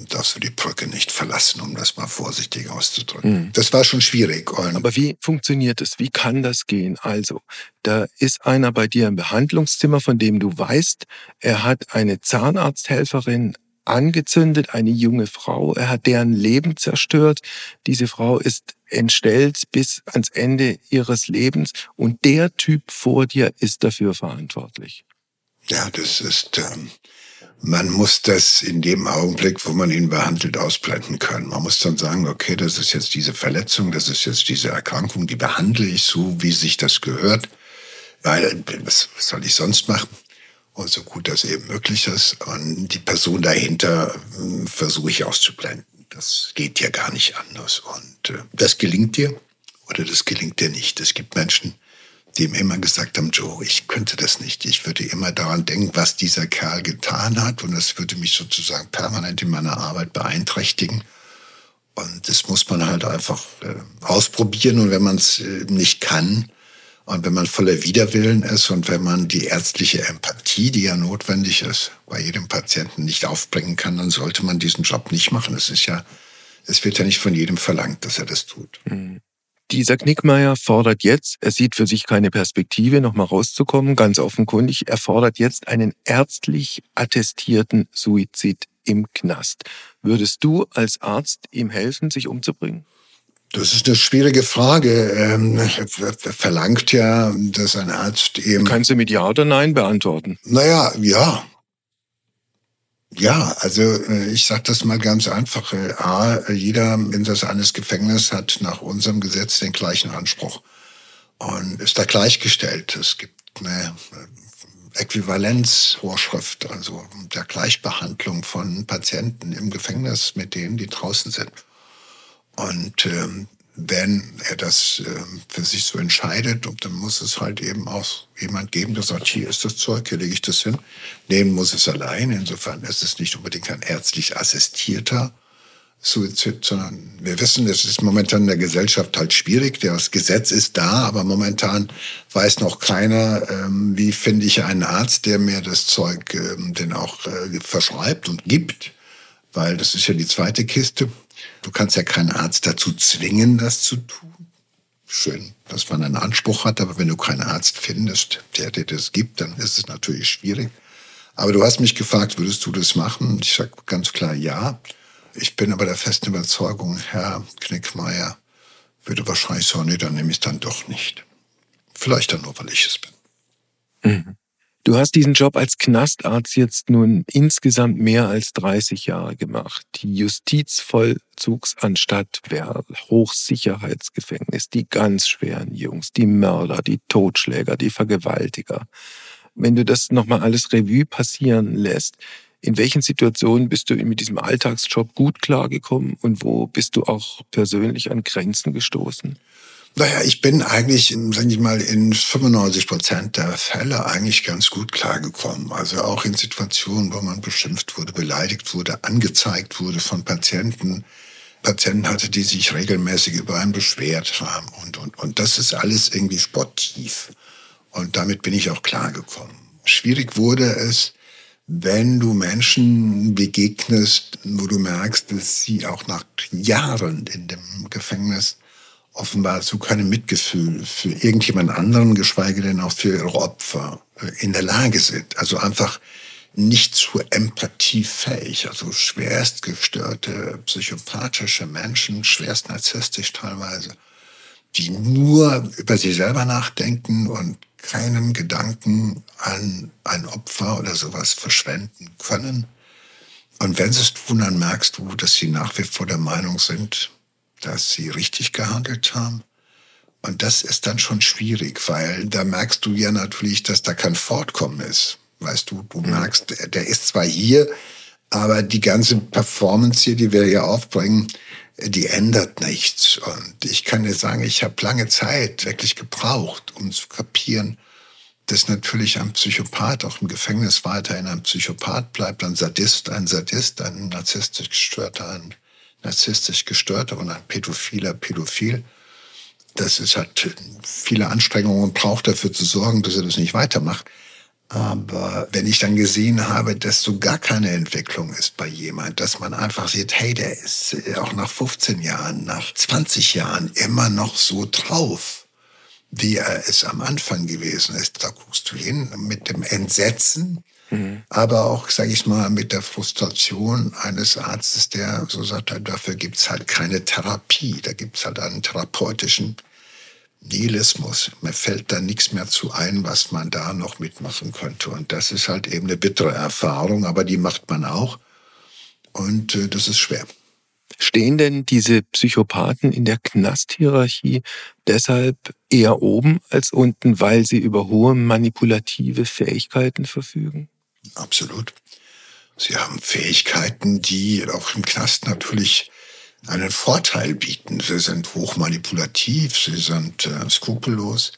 darfst du die Brücke nicht verlassen, um das mal vorsichtig auszudrücken. Mhm. Das war schon schwierig. Und Aber wie funktioniert es? Wie kann das gehen? Also, da ist einer bei dir im Behandlungszimmer, von dem du weißt, er hat eine Zahnarzthelferin angezündet, eine junge Frau. Er hat deren Leben zerstört. Diese Frau ist entstellt bis ans Ende ihres Lebens und der Typ vor dir ist dafür verantwortlich. Ja, das ist, ähm, man muss das in dem Augenblick, wo man ihn behandelt, ausblenden können. Man muss dann sagen, okay, das ist jetzt diese Verletzung, das ist jetzt diese Erkrankung, die behandle ich so, wie sich das gehört. Weil, was, soll ich sonst machen? und so gut das eben möglich ist. Und die Person dahinter hm, versuche ich auszublenden. Das geht ja gar nicht anders. Und äh, das gelingt dir oder das gelingt dir nicht. Es gibt Menschen, die ihm immer gesagt haben, Joe, ich könnte das nicht. Ich würde immer daran denken, was dieser Kerl getan hat. Und das würde mich sozusagen permanent in meiner Arbeit beeinträchtigen. Und das muss man halt einfach äh, ausprobieren. Und wenn man es äh, nicht kann, und wenn man voller Widerwillen ist und wenn man die ärztliche Empathie, die ja notwendig ist, bei jedem Patienten nicht aufbringen kann, dann sollte man diesen Job nicht machen. Es ist ja, es wird ja nicht von jedem verlangt, dass er das tut. Mhm. Dieser Knickmeier fordert jetzt, er sieht für sich keine Perspektive, nochmal rauszukommen, ganz offenkundig, er fordert jetzt einen ärztlich attestierten Suizid im Knast. Würdest du als Arzt ihm helfen, sich umzubringen? Das ist eine schwierige Frage. Ähm, verlangt ja, dass ein Arzt eben. Kannst du mit Ja oder Nein beantworten? Naja, ja. Ja, also äh, ich sage das mal ganz einfach. Äh, A, jeder Insasse eines Gefängnisses hat nach unserem Gesetz den gleichen Anspruch und ist da gleichgestellt. Es gibt eine äh, Äquivalenzvorschrift, also der Gleichbehandlung von Patienten im Gefängnis mit denen, die draußen sind. Und ähm, wenn er das ähm, für sich so entscheidet, dann muss es halt eben auch jemand geben, der sagt, hier ist das Zeug, hier lege ich das hin. Nehmen muss es allein. Insofern ist es nicht unbedingt ein ärztlich assistierter Suizid, sondern wir wissen, es ist momentan in der Gesellschaft halt schwierig. Das Gesetz ist da, aber momentan weiß noch keiner, ähm, wie finde ich einen Arzt, der mir das Zeug ähm, denn auch äh, verschreibt und gibt weil das ist ja die zweite Kiste. Du kannst ja keinen Arzt dazu zwingen, das zu tun. Schön, dass man einen Anspruch hat, aber wenn du keinen Arzt findest, der dir das gibt, dann ist es natürlich schwierig. Aber du hast mich gefragt, würdest du das machen? Ich sage ganz klar ja. Ich bin aber der festen Überzeugung, Herr Knickmeier würde wahrscheinlich sagen, nee, dann nehme ich es dann doch nicht. Vielleicht dann nur, weil ich es bin. Mhm. Du hast diesen Job als Knastarzt jetzt nun insgesamt mehr als 30 Jahre gemacht. Die Justizvollzugsanstalt Werl, Hochsicherheitsgefängnis, die ganz schweren Jungs, die Mörder, die Totschläger, die Vergewaltiger. Wenn du das nochmal alles Revue passieren lässt, in welchen Situationen bist du mit diesem Alltagsjob gut klargekommen und wo bist du auch persönlich an Grenzen gestoßen? Naja, ich bin eigentlich, sage ich mal, in 95 Prozent der Fälle eigentlich ganz gut klargekommen. Also auch in Situationen, wo man beschimpft wurde, beleidigt wurde, angezeigt wurde von Patienten. Patienten hatte, die sich regelmäßig über einen beschwert haben. Und, und, und das ist alles irgendwie sportiv. Und damit bin ich auch klargekommen. Schwierig wurde es, wenn du Menschen begegnest, wo du merkst, dass sie auch nach Jahren in dem Gefängnis offenbar zu keinem Mitgefühl für irgendjemand anderen, geschweige denn auch für ihre Opfer äh, in der Lage sind. Also einfach nicht zu empathiefähig, also schwerst gestörte, psychopathische Menschen, schwerst narzisstisch teilweise, die nur über sich selber nachdenken und keinen Gedanken an ein Opfer oder sowas verschwenden können. Und wenn sie es tun, dann merkst du, dass sie nach wie vor der Meinung sind, dass sie richtig gehandelt haben. Und das ist dann schon schwierig, weil da merkst du ja natürlich, dass da kein Fortkommen ist. Weißt du, du mhm. merkst, der ist zwar hier, aber die ganze Performance hier, die wir hier aufbringen, die ändert nichts. Und ich kann dir sagen, ich habe lange Zeit wirklich gebraucht, um zu kapieren, dass natürlich ein Psychopath auch im Gefängnis weiterhin ein Psychopath bleibt, ein Sadist, ein Sadist, ein narzisstisch gestörter, ein narzisstisch gestörter und ein pädophiler Pädophil, dass es halt viele Anstrengungen braucht, dafür zu sorgen, dass er das nicht weitermacht. Aber wenn ich dann gesehen habe, dass so gar keine Entwicklung ist bei jemand, dass man einfach sieht, hey, der ist auch nach 15 Jahren, nach 20 Jahren immer noch so drauf, wie er es am Anfang gewesen ist. Da guckst du hin mit dem Entsetzen, Mhm. Aber auch, sage ich mal, mit der Frustration eines Arztes, der so sagt, dafür gibt's halt keine Therapie. Da gibt's halt einen therapeutischen Nihilismus. Mir fällt da nichts mehr zu ein, was man da noch mitmachen könnte. Und das ist halt eben eine bittere Erfahrung, aber die macht man auch. Und äh, das ist schwer. Stehen denn diese Psychopathen in der Knasthierarchie deshalb eher oben als unten, weil sie über hohe manipulative Fähigkeiten verfügen? Absolut. Sie haben Fähigkeiten, die auch im Knast natürlich einen Vorteil bieten. Sie sind hochmanipulativ, sie sind äh, skrupellos,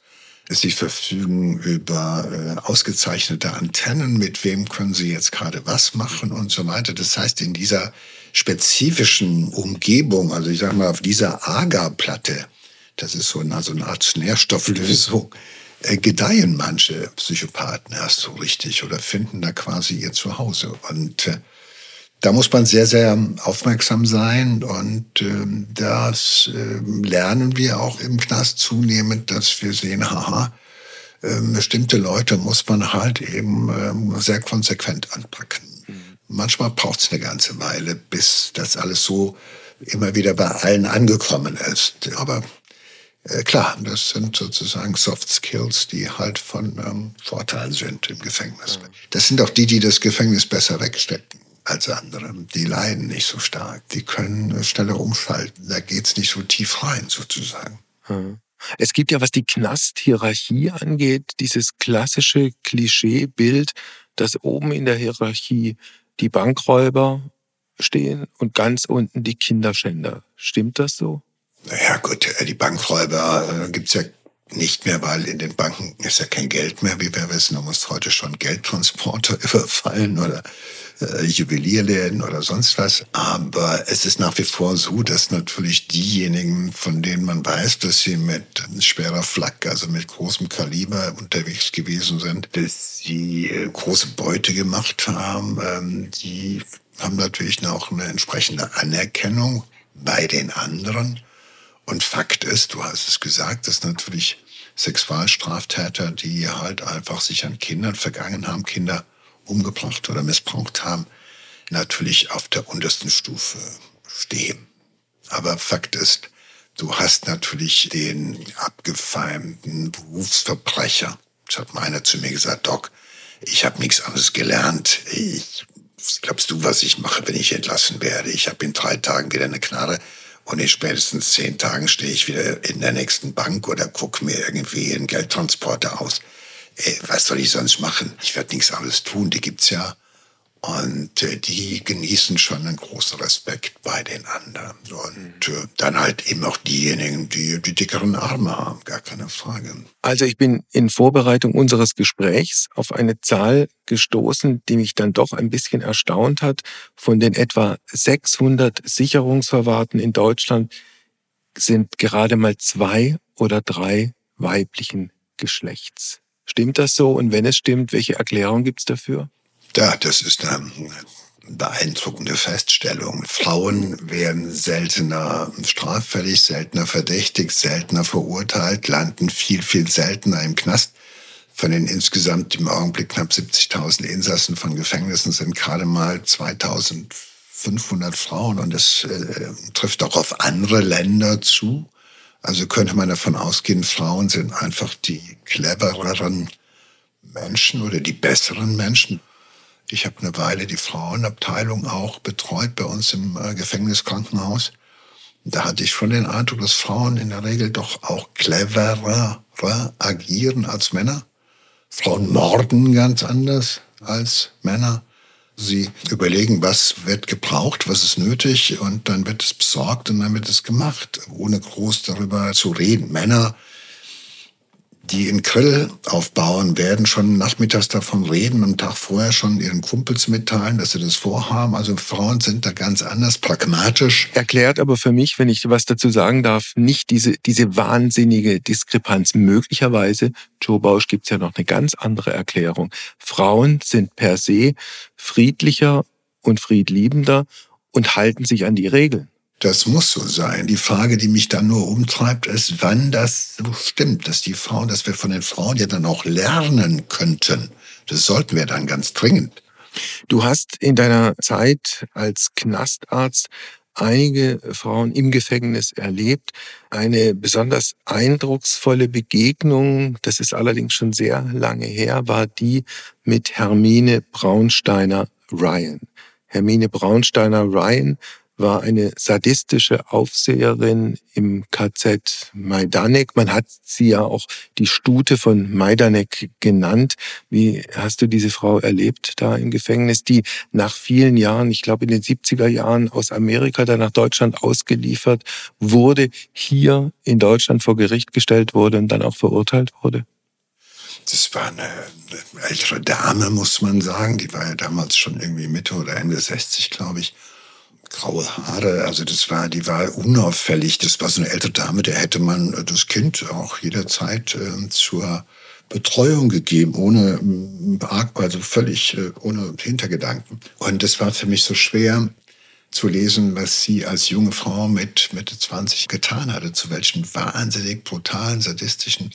sie verfügen über äh, ausgezeichnete Antennen, mit wem können sie jetzt gerade was machen und so weiter. Das heißt, in dieser spezifischen Umgebung, also ich sage mal auf dieser Agarplatte, das ist so eine, so eine Art Nährstofflösung, äh, gedeihen manche Psychopathen erst so richtig oder finden da quasi ihr Zuhause. Und äh, da muss man sehr, sehr aufmerksam sein und äh, das äh, lernen wir auch im Knast zunehmend, dass wir sehen, haha, äh, bestimmte Leute muss man halt eben äh, sehr konsequent anpacken. Mhm. Manchmal braucht es eine ganze Weile, bis das alles so immer wieder bei allen angekommen ist. Aber äh, klar, das sind sozusagen Soft Skills, die halt von ähm, Vorteil sind im Gefängnis. Das sind auch die, die das Gefängnis besser wegstecken als andere. Die leiden nicht so stark. Die können schneller umschalten. Da geht's nicht so tief rein, sozusagen. Hm. Es gibt ja, was die Knasthierarchie angeht, dieses klassische Klischeebild, dass oben in der Hierarchie die Bankräuber stehen und ganz unten die Kinderschänder. Stimmt das so? Naja gut, äh, die Bankräuber äh, gibt's ja nicht mehr, weil in den Banken ist ja kein Geld mehr, wie wir wissen. Du musst heute schon Geldtransporter überfallen oder äh, Juwelierläden oder sonst was. Aber es ist nach wie vor so, dass natürlich diejenigen, von denen man weiß, dass sie mit schwerer Flak, also mit großem Kaliber unterwegs gewesen sind, dass sie äh, große Beute gemacht haben, ähm, die haben natürlich auch eine entsprechende Anerkennung bei den anderen. Und Fakt ist, du hast es gesagt, dass natürlich Sexualstraftäter, die halt einfach sich an Kindern vergangen haben, Kinder umgebracht oder missbraucht haben, natürlich auf der untersten Stufe stehen. Aber Fakt ist, du hast natürlich den abgefeimten Berufsverbrecher. Das hat meiner zu mir gesagt, Doc, ich habe nichts anderes gelernt. Ich, glaubst du, was ich mache, wenn ich entlassen werde? Ich habe in drei Tagen wieder eine Knarre und in spätestens zehn Tagen stehe ich wieder in der nächsten Bank oder gucke mir irgendwie einen Geldtransporter aus. Ey, was soll ich sonst machen? Ich werde nichts anderes tun, die gibt's ja. Und äh, die genießen schon einen großen Respekt bei den anderen. Und äh, dann halt eben auch diejenigen, die die dickeren Arme haben, gar keine Frage. Also ich bin in Vorbereitung unseres Gesprächs auf eine Zahl gestoßen, die mich dann doch ein bisschen erstaunt hat. Von den etwa 600 Sicherungsverwahrten in Deutschland sind gerade mal zwei oder drei weiblichen Geschlechts. Stimmt das so? Und wenn es stimmt, welche Erklärung gibt's dafür? Ja, das ist eine beeindruckende Feststellung. Frauen werden seltener straffällig, seltener verdächtigt, seltener verurteilt, landen viel, viel seltener im Knast. Von den insgesamt im Augenblick knapp 70.000 Insassen von Gefängnissen sind gerade mal 2.500 Frauen und das äh, trifft auch auf andere Länder zu. Also könnte man davon ausgehen, Frauen sind einfach die clevereren Menschen oder die besseren Menschen. Ich habe eine Weile die Frauenabteilung auch betreut bei uns im äh, Gefängniskrankenhaus. Da hatte ich schon den Eindruck, dass Frauen in der Regel doch auch cleverer agieren als Männer. Frauen morden ganz anders als Männer. Sie überlegen, was wird gebraucht, was ist nötig und dann wird es besorgt und dann wird es gemacht, ohne groß darüber zu reden. Männer die in Grill aufbauen, werden schon nachmittags davon reden, am Tag vorher schon ihren Kumpels mitteilen, dass sie das vorhaben. Also Frauen sind da ganz anders, pragmatisch. Erklärt aber für mich, wenn ich was dazu sagen darf, nicht diese, diese wahnsinnige Diskrepanz. Möglicherweise, Joe Bausch gibt's ja noch eine ganz andere Erklärung. Frauen sind per se friedlicher und friedliebender und halten sich an die Regeln. Das muss so sein. Die Frage, die mich dann nur umtreibt, ist, wann das so stimmt, dass die Frauen, dass wir von den Frauen ja dann auch lernen könnten. Das sollten wir dann ganz dringend. Du hast in deiner Zeit als Knastarzt einige Frauen im Gefängnis erlebt. Eine besonders eindrucksvolle Begegnung, das ist allerdings schon sehr lange her, war die mit Hermine Braunsteiner Ryan. Hermine Braunsteiner Ryan war eine sadistische Aufseherin im KZ Majdanek. Man hat sie ja auch die Stute von Majdanek genannt. Wie hast du diese Frau erlebt da im Gefängnis, die nach vielen Jahren, ich glaube in den 70er Jahren aus Amerika dann nach Deutschland ausgeliefert wurde, hier in Deutschland vor Gericht gestellt wurde und dann auch verurteilt wurde? Das war eine, ältere Dame, muss man sagen. Die war ja damals schon irgendwie Mitte oder Ende 60, glaube ich graue Haare, also das war, die war unauffällig. Das war so eine ältere Dame, der hätte man äh, das Kind auch jederzeit äh, zur Betreuung gegeben, ohne ähm, also völlig äh, ohne Hintergedanken. Und das war für mich so schwer zu lesen, was sie als junge Frau mit Mitte 20 getan hatte, zu welchen wahnsinnig brutalen, sadistischen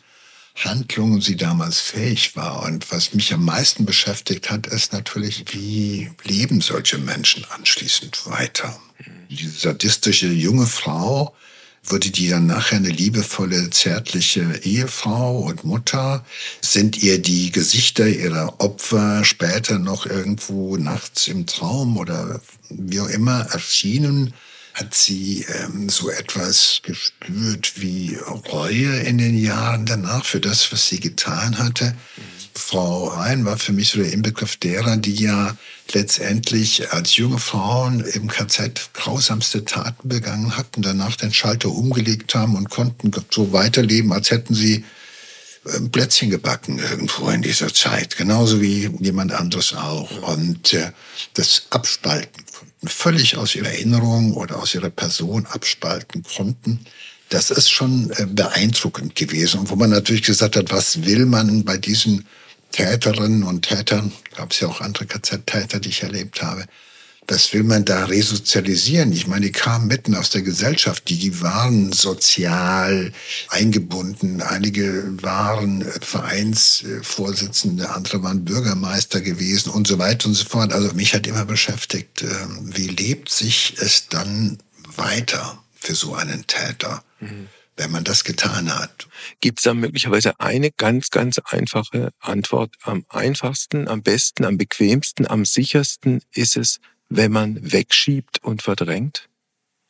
Handlungen sie damals fähig war. Und was mich am meisten beschäftigt hat, ist natürlich, wie leben solche Menschen anschließend weiter. Diese sadistische junge Frau, wurde die dann nachher eine liebevolle, zärtliche Ehefrau und Mutter? Sind ihr die Gesichter ihrer Opfer später noch irgendwo nachts im Traum oder wie auch immer erschienen? Hat sie ähm, so etwas gespürt wie Reue in den Jahren danach für das, was sie getan hatte? Frau Rhein war für mich so der Inbegriff derer, die ja letztendlich als junge Frauen im KZ grausamste Taten begangen hatten, danach den Schalter umgelegt haben und konnten so weiterleben, als hätten sie ähm, Plätzchen gebacken irgendwo in dieser Zeit, genauso wie jemand anderes auch. Und äh, das Abspalten völlig aus ihrer Erinnerung oder aus ihrer Person abspalten konnten. Das ist schon äh, beeindruckend gewesen. Und wo man natürlich gesagt hat, was will man bei diesen Täterinnen und Tätern, gab es ja auch andere KZ-Täter, die ich erlebt habe, was will man da resozialisieren? Ich meine, die kamen mitten aus der Gesellschaft, die waren sozial eingebunden. Einige waren Vereinsvorsitzende, andere waren Bürgermeister gewesen und so weiter und so fort. Also mich hat immer beschäftigt, ähm, wie lebt sich es dann weiter für so einen Täter? Mhm wenn man das getan hat. Gibt es da möglicherweise eine ganz, ganz einfache Antwort? Am einfachsten, am besten, am bequemsten, am sichersten ist es, wenn man wegschiebt und verdrängt?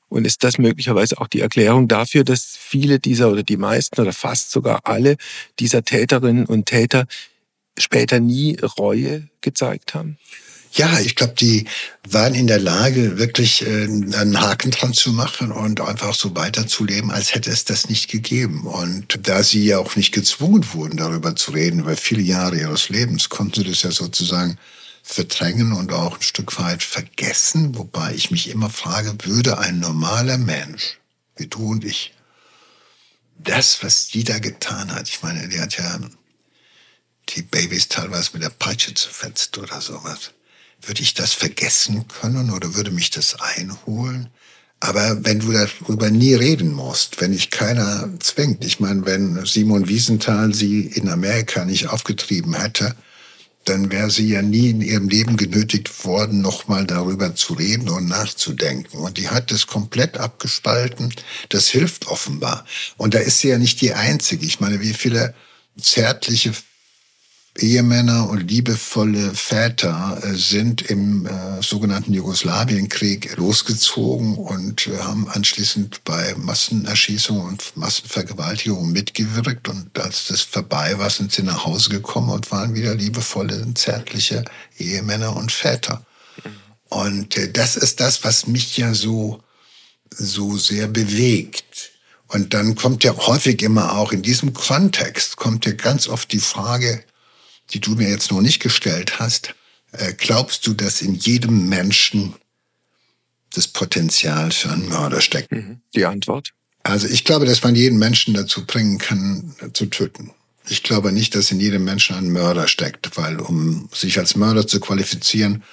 Und ist das möglicherweise auch die Erklärung dafür, dass viele dieser oder die meisten oder fast sogar alle dieser Täterinnen und Täter später nie Reue gezeigt haben? Ja, ich glaube, die waren in der Lage, wirklich äh, einen Haken dran zu machen und einfach so weiterzuleben, als hätte es das nicht gegeben. Und da sie ja auch nicht gezwungen wurden, darüber zu reden, über viele Jahre ihres Lebens, konnten sie das ja sozusagen verdrängen und auch ein Stück weit vergessen. Wobei ich mich immer frage, würde ein normaler Mensch, wie du und ich, das, was die da getan hat, ich meine, die hat ja die Babys teilweise mit der Peitsche zerfetzt oder sowas würde ich das vergessen können oder würde mich das einholen? Aber wenn du darüber nie reden musst, wenn dich keiner zwingt, ich meine, wenn Simon Wiesenthal sie in Amerika nicht aufgetrieben hätte, dann wäre sie ja nie in ihrem Leben genötigt worden, nochmal darüber zu reden und nachzudenken. Und die hat das komplett abgespalten. Das hilft offenbar. Und da ist sie ja nicht die Einzige. Ich meine, wie viele zärtliche Ehemänner und liebevolle Väter äh, sind im äh, sogenannten Jugoslawienkrieg losgezogen und äh, haben anschließend bei Massenerschießungen und Massenvergewaltigungen mitgewirkt. Und als das vorbei war, sind sie nach Hause gekommen und waren wieder liebevolle, zärtliche Ehemänner und Väter. Und äh, das ist das, was mich ja so, so sehr bewegt. Und dann kommt ja häufig immer auch in diesem Kontext, kommt ja ganz oft die Frage, die du mir jetzt noch nicht gestellt hast, äh, glaubst du, dass in jedem Menschen das Potenzial für einen Mörder steckt? Mhm. Die Antwort? Also ich glaube, dass man jeden Menschen dazu bringen kann, äh, zu töten. Ich glaube nicht, dass in jedem Menschen ein Mörder steckt, weil um sich als Mörder zu qualifizieren,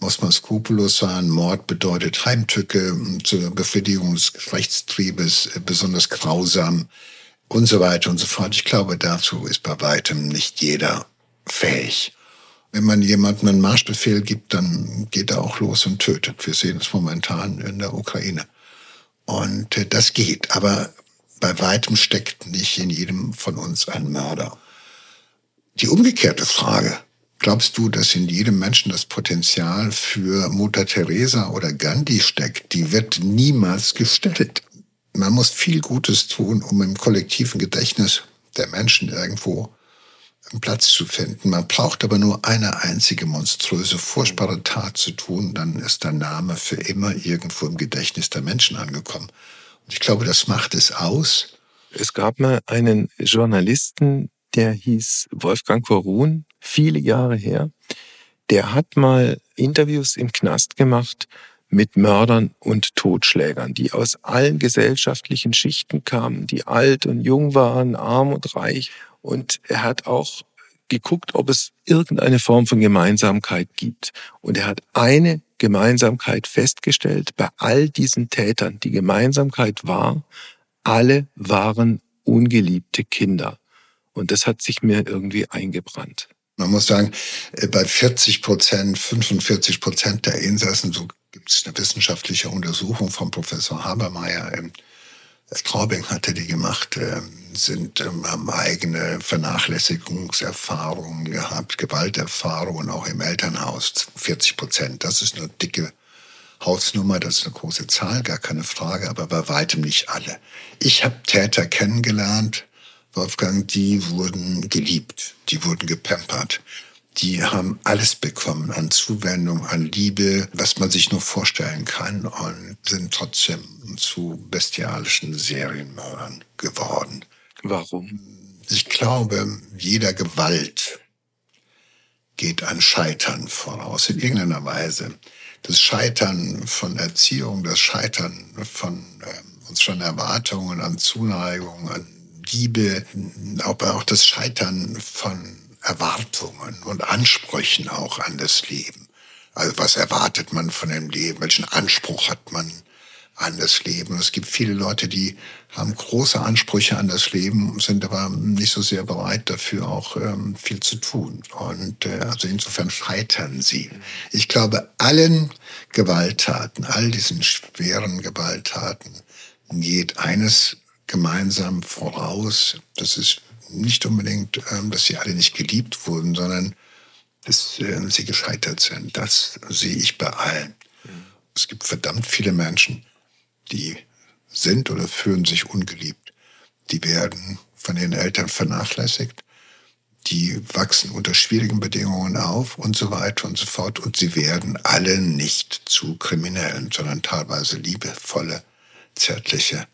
muss man skrupellos sein. Mord bedeutet Heimtücke zur Befriedigung des Geschlechtstriebes, äh, besonders grausam und so weiter und so fort. Ich glaube, dazu ist bei weitem nicht jeder fähig. Wenn man jemandem einen Marschbefehl gibt, dann geht er auch los und tötet. Wir sehen es momentan in der Ukraine. Und äh, das geht. Aber bei weitem steckt nicht in jedem von uns ein Mörder. Die umgekehrte Frage. Glaubst du, dass in jedem Menschen das Potenzial für Mutter Teresa oder Gandhi steckt? Die wird niemals gestellt. Man muss viel Gutes tun, um im kollektiven Gedächtnis der Menschen irgendwo Platz zu finden. Man braucht aber nur eine einzige monströse, furchtbare Tat zu tun, dann ist der Name für immer irgendwo im Gedächtnis der Menschen angekommen. Und ich glaube, das macht es aus. Es gab mal einen Journalisten, der hieß Wolfgang Korun, viele Jahre her. Der hat mal Interviews im Knast gemacht mit Mördern und Totschlägern, die aus allen gesellschaftlichen Schichten kamen, die alt und jung waren, arm und reich. Und er hat auch geguckt, ob es irgendeine Form von Gemeinsamkeit gibt. Und er hat eine Gemeinsamkeit festgestellt bei all diesen Tätern. Die Gemeinsamkeit war, alle waren ungeliebte Kinder. Und das hat sich mir irgendwie eingebrannt. Man muss sagen, äh, bei 40 Prozent, 45 Prozent der Insassen, so gibt es eine wissenschaftliche Untersuchung von Professor Habermeier im Straubing hatte die gemacht, ähm, sind, ähm, haben eigene Vernachlässigungserfahrungen gehabt, Gewalterfahrungen auch im Elternhaus, 40 Prozent. Das ist eine dicke Hausnummer, das ist eine große Zahl, gar keine Frage, aber bei weitem nicht alle. Ich habe Täter kennengelernt, Wolfgang, die wurden geliebt, die wurden gepampert die haben alles bekommen an Zuwendung, an Liebe, was man sich nur vorstellen kann und sind trotzdem zu bestialischen Serienmördern geworden. Warum? Ich glaube, jeder Gewalt geht ein Scheitern voraus, in irgendeiner Weise. Das Scheitern von Erziehung, das Scheitern von äh, unseren Erwartungen an Zuneigung, an Liebe, aber auch das Scheitern von Erwartungen und Ansprüchen auch an das Leben. Also was erwartet man von dem Leben? Welchen Anspruch hat man an das Leben? Es gibt viele Leute, die haben große Ansprüche an das Leben, sind aber nicht so sehr bereit dafür auch ähm, viel zu tun. Und äh, also insofern scheitern sie. Ich glaube, allen Gewalttaten, all diesen schweren Gewalttaten geht eines gemeinsam voraus. Das ist nicht unbedingt, ähm, dass sie alle nicht geliebt wurden, sondern dass äh, sie gescheitert sind. Das sehe ich bei allen. Es gibt verdammt viele Menschen, die sind oder fühlen sich ungeliebt. Die werden von ihren Eltern vernachlässigt. Die wachsen unter schwierigen Bedingungen auf und so weiter und so fort. Und sie werden alle nicht zu Kriminellen, sondern teilweise liebevolle, zärtliche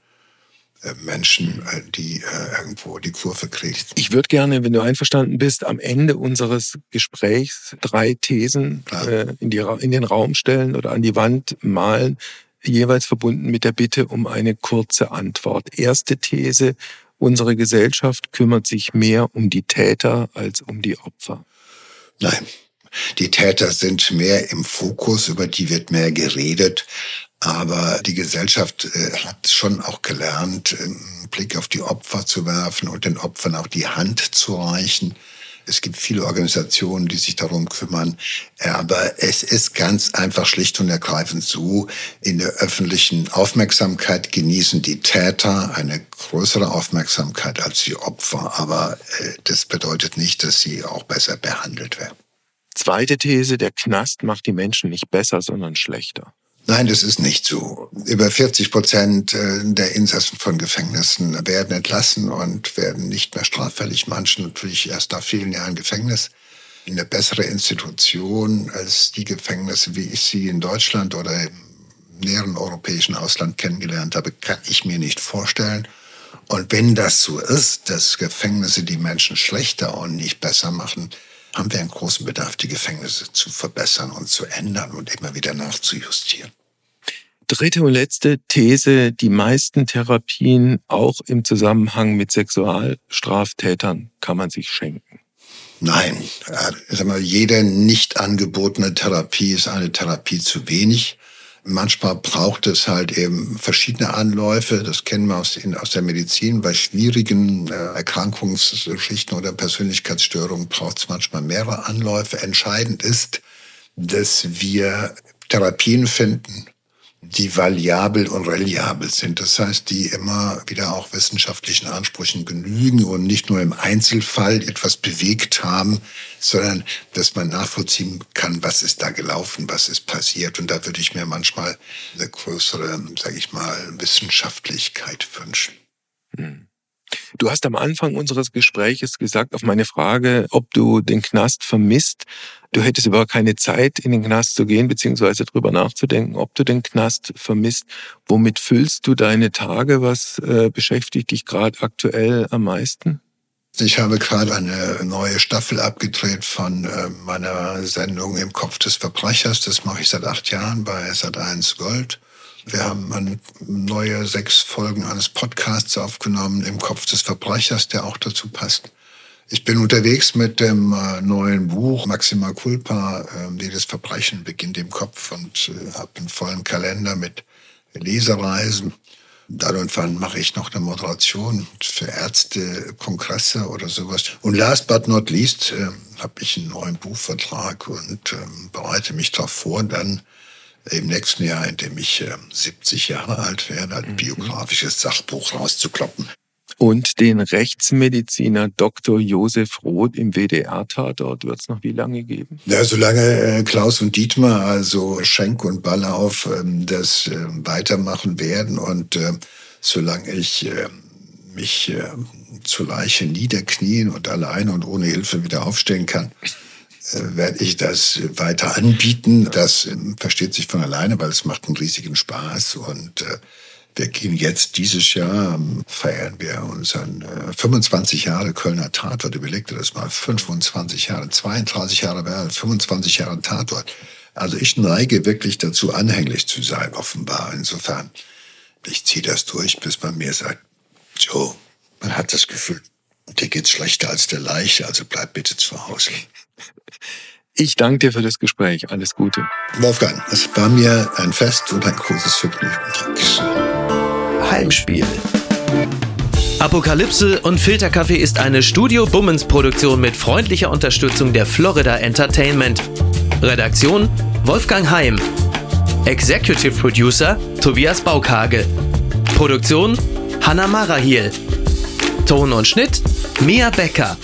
Menschen, äh, die äh, irgendwo die Kurve kriegt. Ich würde gerne, wenn du einverstanden bist, am Ende unseres Gesprächs drei Thesen äh, in, die, in den Raum stellen oder an die Wand malen, jeweils verbunden mit der Bitte um eine kurze Antwort. Erste These, unsere Gesellschaft kümmert sich mehr um die Täter als um die Opfer. Nein, die Täter sind mehr im Fokus, über die wird mehr geredet. Aber die Gesellschaft äh, hat schon auch gelernt, einen Blick auf die Opfer zu werfen und den Opfern auch die Hand zu reichen. Es gibt viele Organisationen, die sich darum kümmern. Aber es ist ganz einfach schlicht und ergreifend so, in der öffentlichen Aufmerksamkeit genießen die Täter eine größere Aufmerksamkeit als die Opfer. Aber äh, das bedeutet nicht, dass sie auch besser behandelt werden. Zweite These, der Knast macht die Menschen nicht besser, sondern schlechter. Nein, das ist nicht so. Über 40 Prozent äh, der Insassen von Gefängnissen werden entlassen und werden nicht mehr straffällig. Manche natürlich erst nach vielen Jahren Gefängnis. Eine bessere Institution als die Gefängnisse, wie ich sie in Deutschland oder im näheren europäischen Ausland kennengelernt habe, kann ich mir nicht vorstellen. Und wenn das so ist, dass Gefängnisse die Menschen schlechter und nicht besser machen, haben wir einen großen Bedarf, die Gefängnisse zu verbessern und zu ändern und immer wieder nachzujustieren. Dritte und letzte These, die meisten Therapien auch im Zusammenhang mit Sexualstraftätern kann man sich schenken. Nein, äh, sag mal, jede nicht angebotene Therapie ist eine Therapie zu wenig. Manchmal braucht es halt eben verschiedene Anläufe. Das kennen wir aus, aus der Medizin. Bei schwierigen äh, Erkrankungsgeschichten oder Persönlichkeitsstörungen braucht es manchmal mehrere Anläufe. Entscheidend ist, dass wir Therapien finden, die variabel und reliabel sind. Das heißt, die immer wieder auch wissenschaftlichen Ansprüchen genügen und nicht nur im Einzelfall etwas bewegt haben, sondern dass man nachvollziehen kann, was ist da gelaufen, was ist passiert. Und da würde ich mir manchmal eine größere, sage ich mal, Wissenschaftlichkeit wünschen. Hm. Du hast am Anfang unseres Gespräches gesagt, auf meine Frage, ob du den Knast vermisst, du hättest überhaupt keine Zeit, in den Knast zu gehen, beziehungsweise darüber nachzudenken, ob du den Knast vermisst. Womit füllst du deine Tage? Was äh, beschäftigt dich gerade aktuell am meisten? Ich habe gerade eine neue Staffel abgedreht von äh, meiner Sendung Im Kopf des Verbrechers. Das mache ich seit acht Jahren bei Sat1 Gold. Wir haben neue sechs Folgen eines Podcasts aufgenommen im Kopf des Verbrechers, der auch dazu passt. Ich bin unterwegs mit dem äh, neuen Buch Maxima Culpa, äh, jedes Verbrechen beginnt im Kopf und äh, habe einen vollen Kalender mit Lesereisen. Dann und wann mache ich noch eine Moderation für Ärzte, Kongresse oder sowas. Und last but not least äh, habe ich einen neuen Buchvertrag und äh, bereite mich darauf vor, dann im nächsten Jahr, in dem ich äh, 70 Jahre alt werde, ein mhm. biografisches Sachbuch rauszukloppen. Und den Rechtsmediziner Dr. Josef Roth im WDR-Tatort wird es noch wie lange geben? Ja, solange äh, Klaus und Dietmar, also Schenk und Ballauf, ähm, das äh, weitermachen werden und äh, solange ich äh, mich äh, zur Leiche niederknien und alleine und ohne Hilfe wieder aufstehen kann, äh, werde ich das weiter anbieten. Das ähm, versteht sich von alleine, weil es macht einen riesigen Spaß und äh, wir gehen jetzt dieses Jahr, feiern wir unseren 25 Jahre Kölner Tatort. Überleg dir das mal, 25 Jahre, 32 Jahre, 25 Jahre Tatort. Also ich neige wirklich dazu, anhänglich zu sein, offenbar. Insofern, ich ziehe das durch, bis man mir sagt, Joe, man hat das Gefühl, dir geht's schlechter als der Leiche, also bleib bitte zu Hause. Ich danke dir für das Gespräch. Alles Gute. Wolfgang, es war mir ein Fest und ein großes Vergnügen. Heimspiel. Apokalypse und Filterkaffee ist eine Studio Bummens Produktion mit freundlicher Unterstützung der Florida Entertainment. Redaktion Wolfgang Heim. Executive Producer Tobias Baukhage. Produktion Hanna Marahiel. Ton und Schnitt Mia Becker.